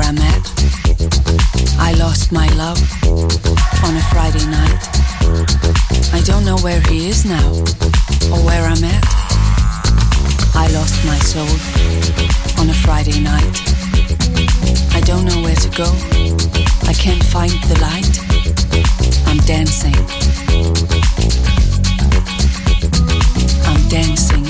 Where I'm at. I lost my love on a Friday night. I don't know where he is now or where I'm at. I lost my soul on a Friday night. I don't know where to go. I can't find the light. I'm dancing. I'm dancing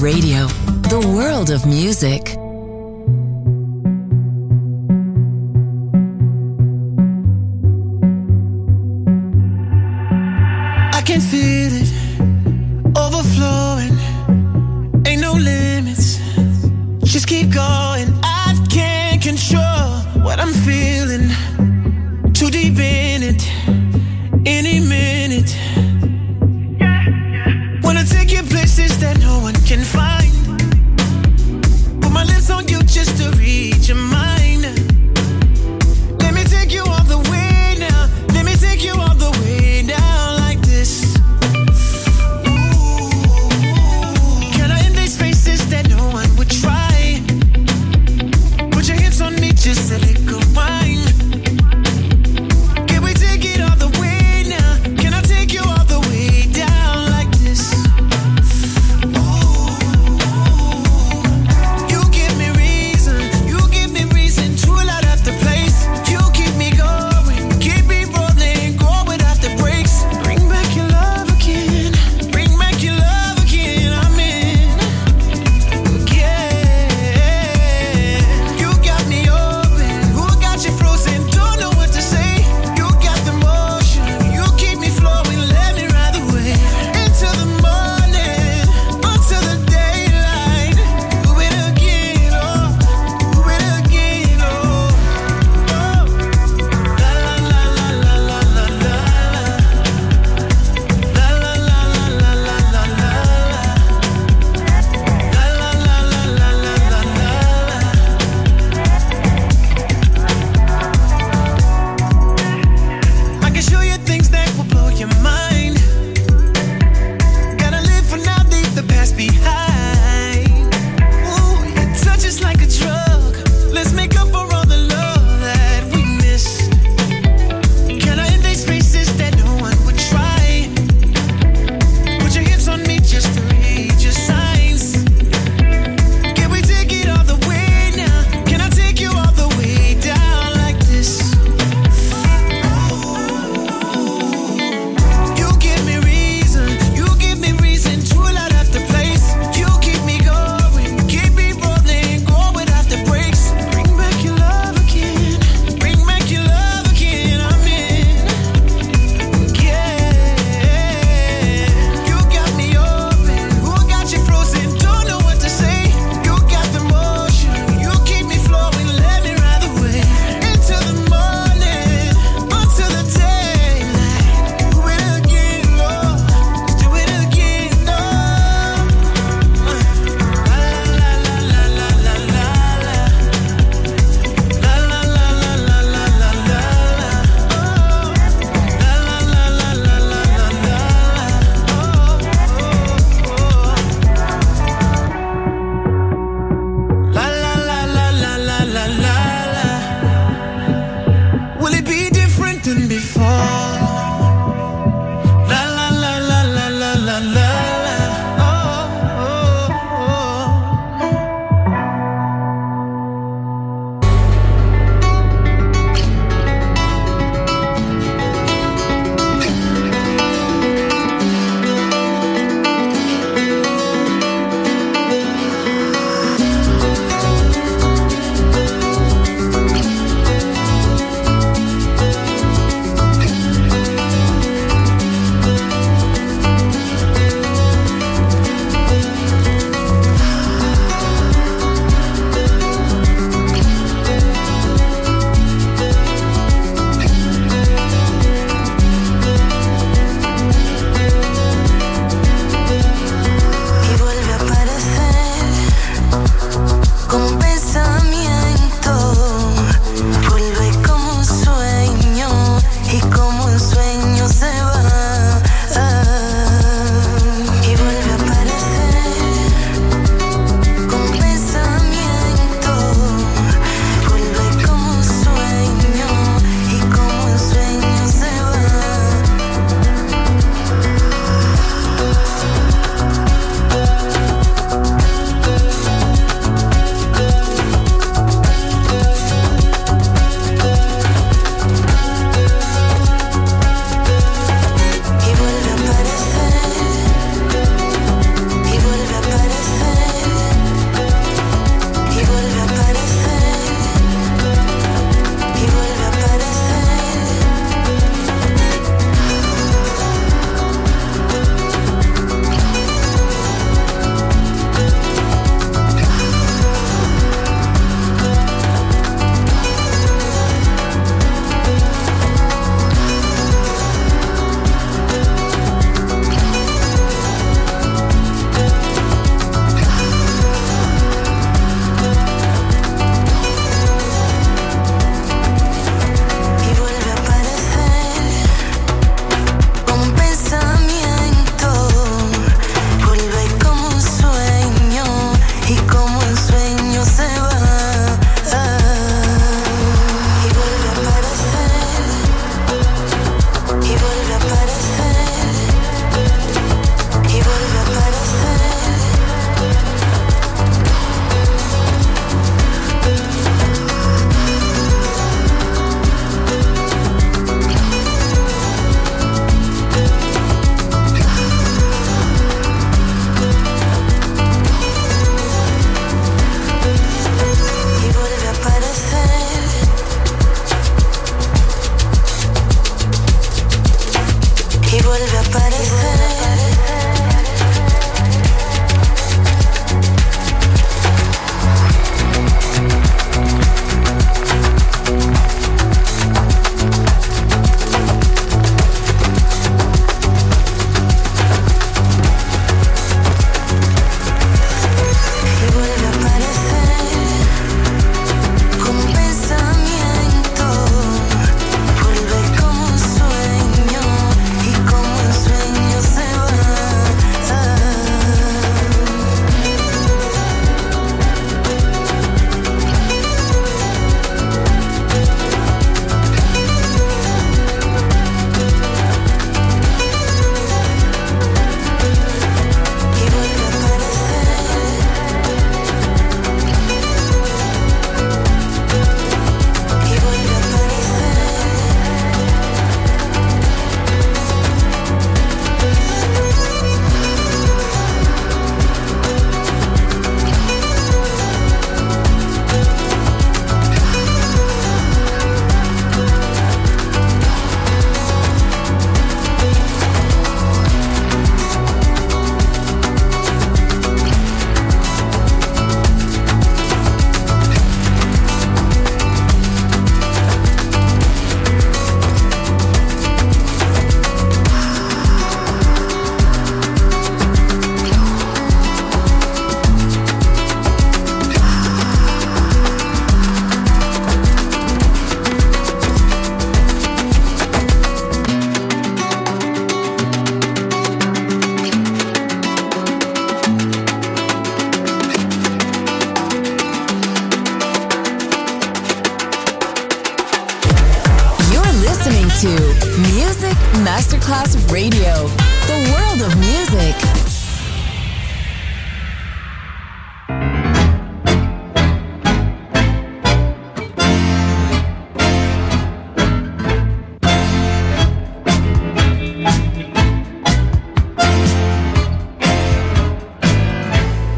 Radio, vuelve a aparecer. Masterclass Radio, the world of music.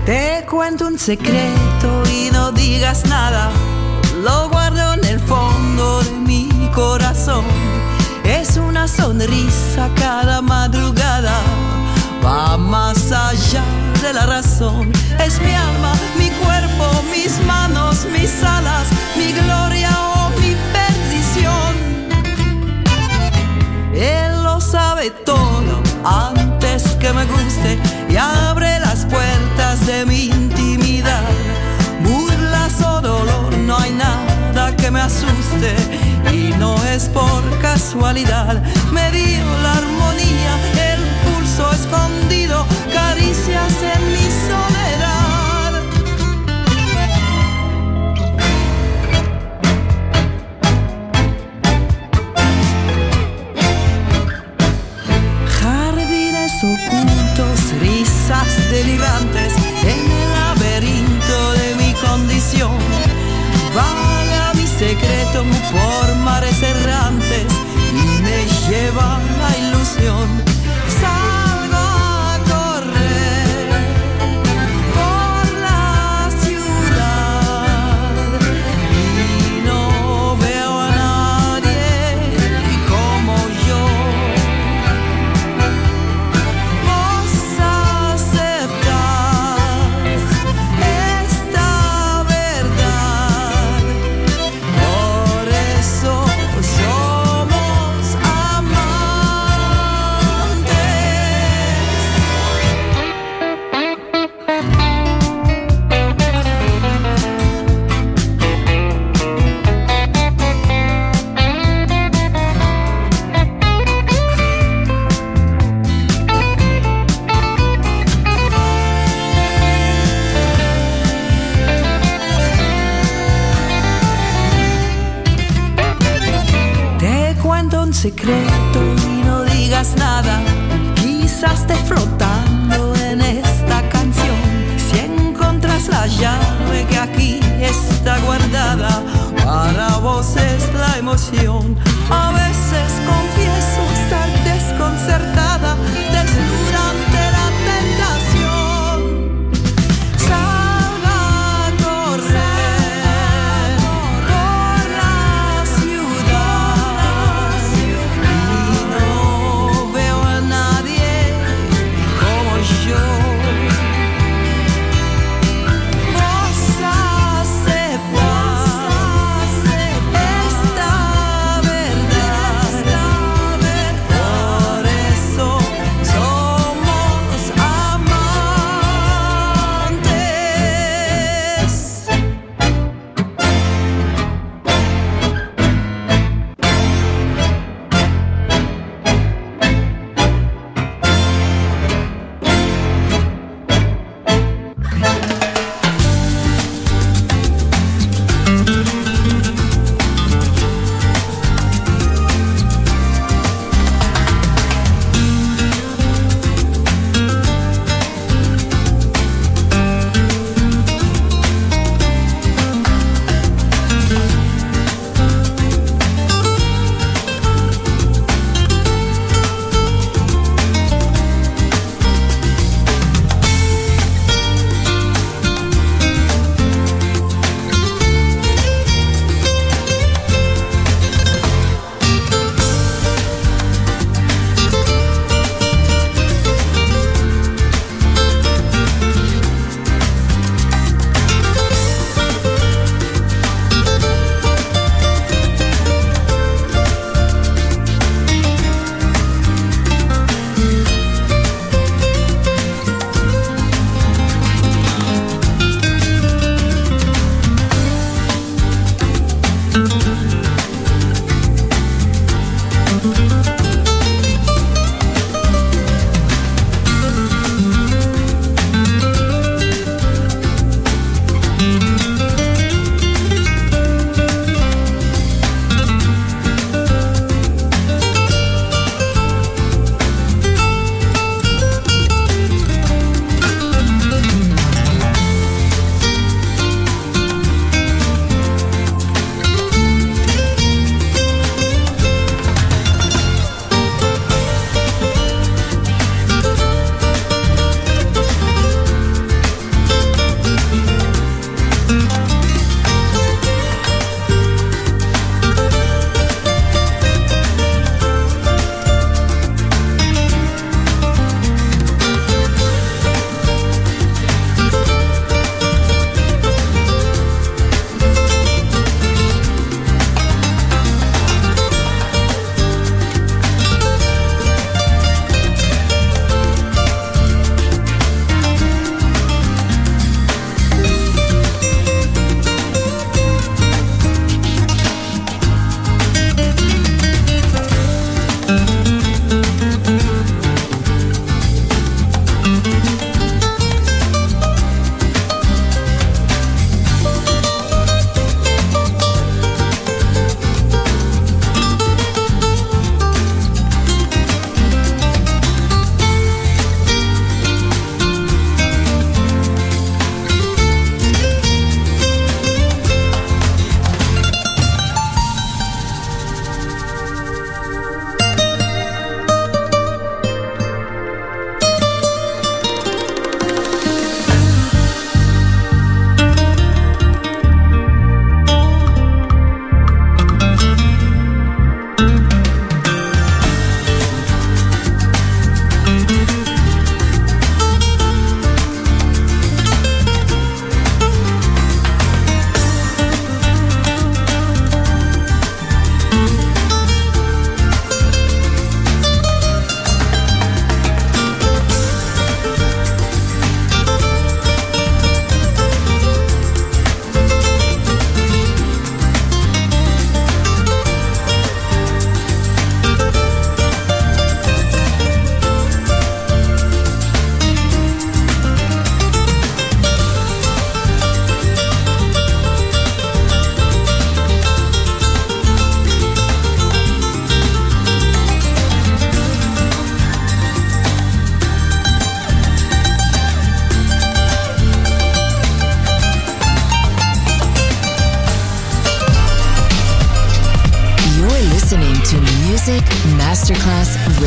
Te cuento un secreto y no digas nada. Sonrisa cada madrugada. Va más allá de la razón. Es mi alma, mi cuerpo, mis manos, mis alas, mi gloria o mi perdición. Él lo sabe todo antes que me guste y abre las puertas de mi intimidad. Burlas o dolor, no hay nada que me asuste y no es por casualidad. Me dio la armonía, el pulso escondido, caricias en mi soledad. Jardines ocultos, risas delirantes la ilusión.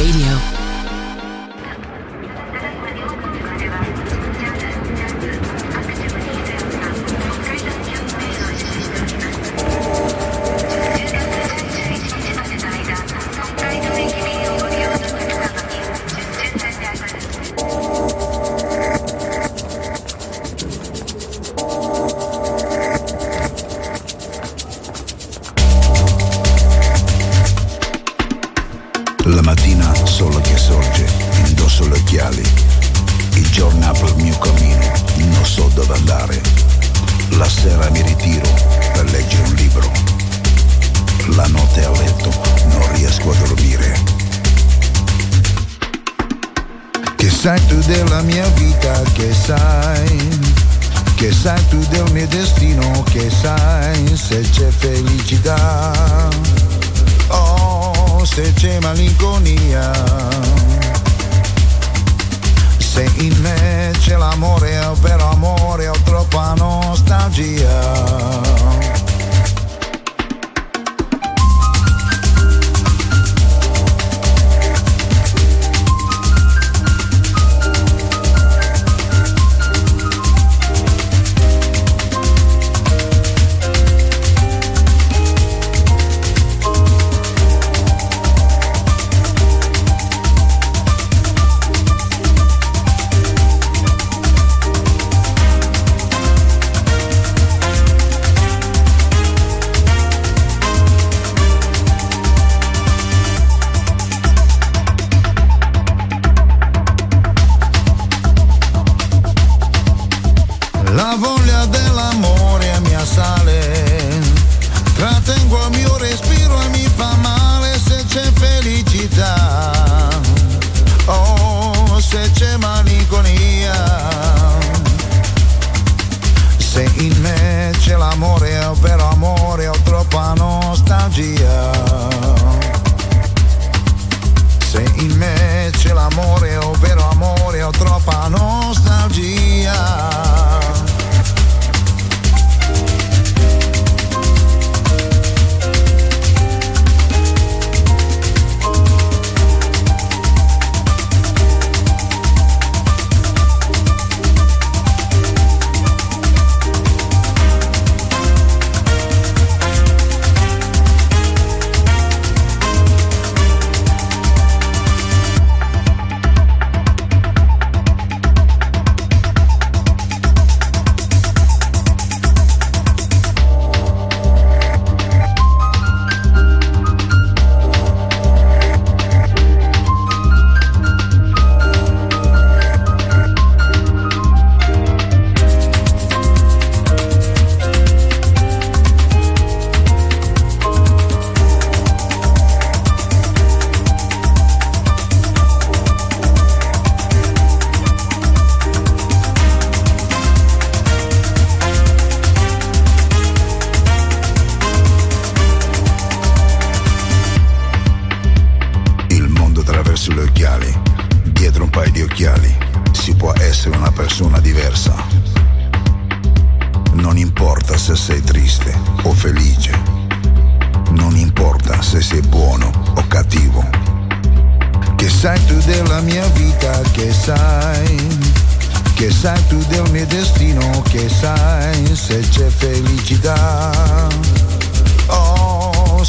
Radio.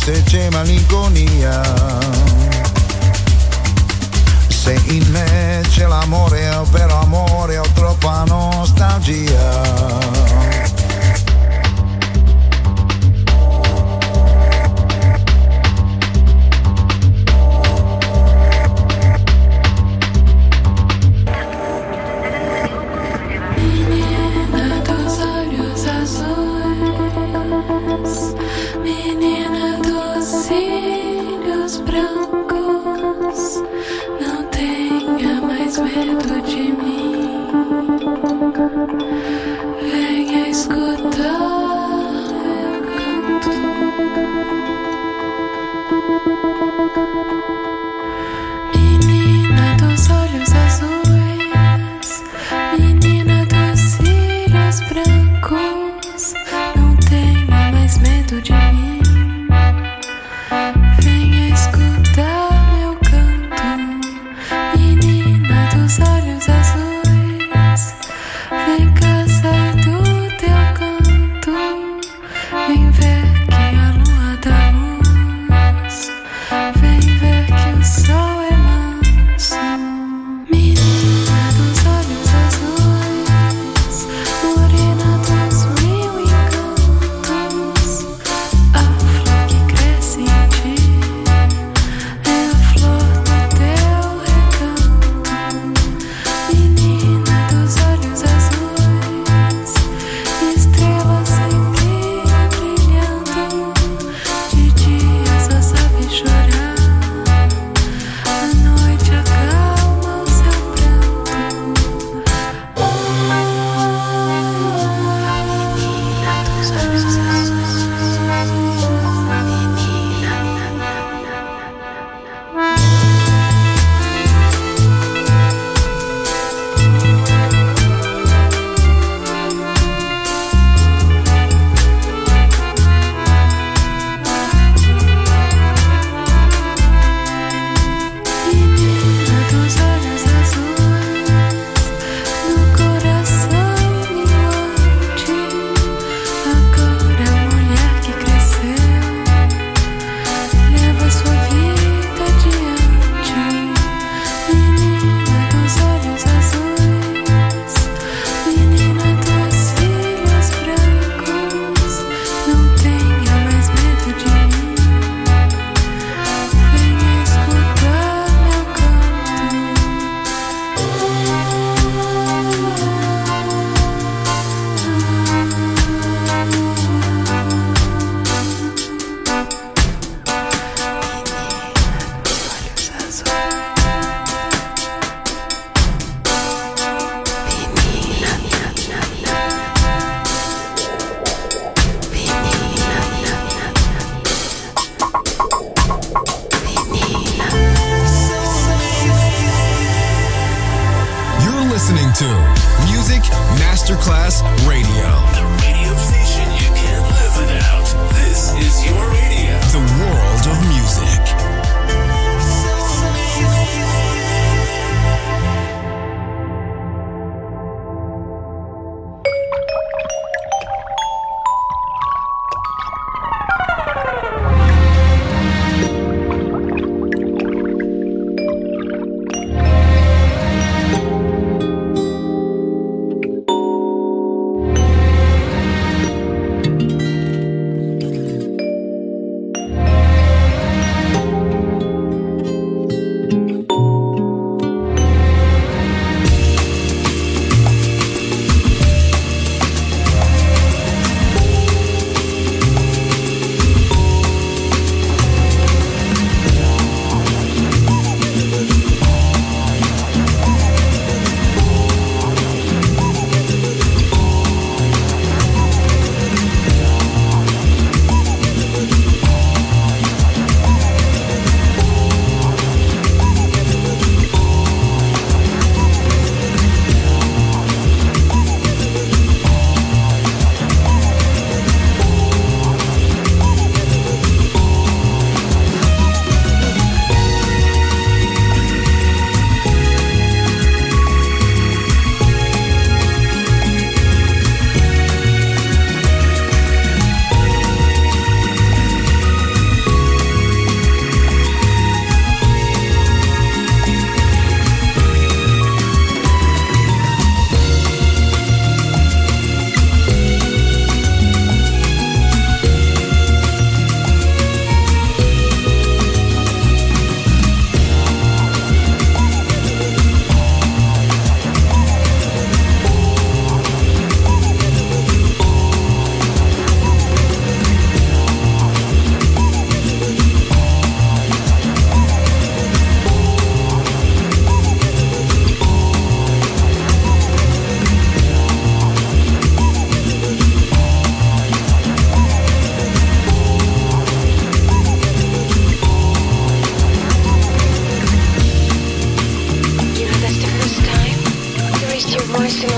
se c'è malinconia. Se in me c'è l'amore, vero amore ho troppa nostalgia. Hänga i skuttar Peace. Christ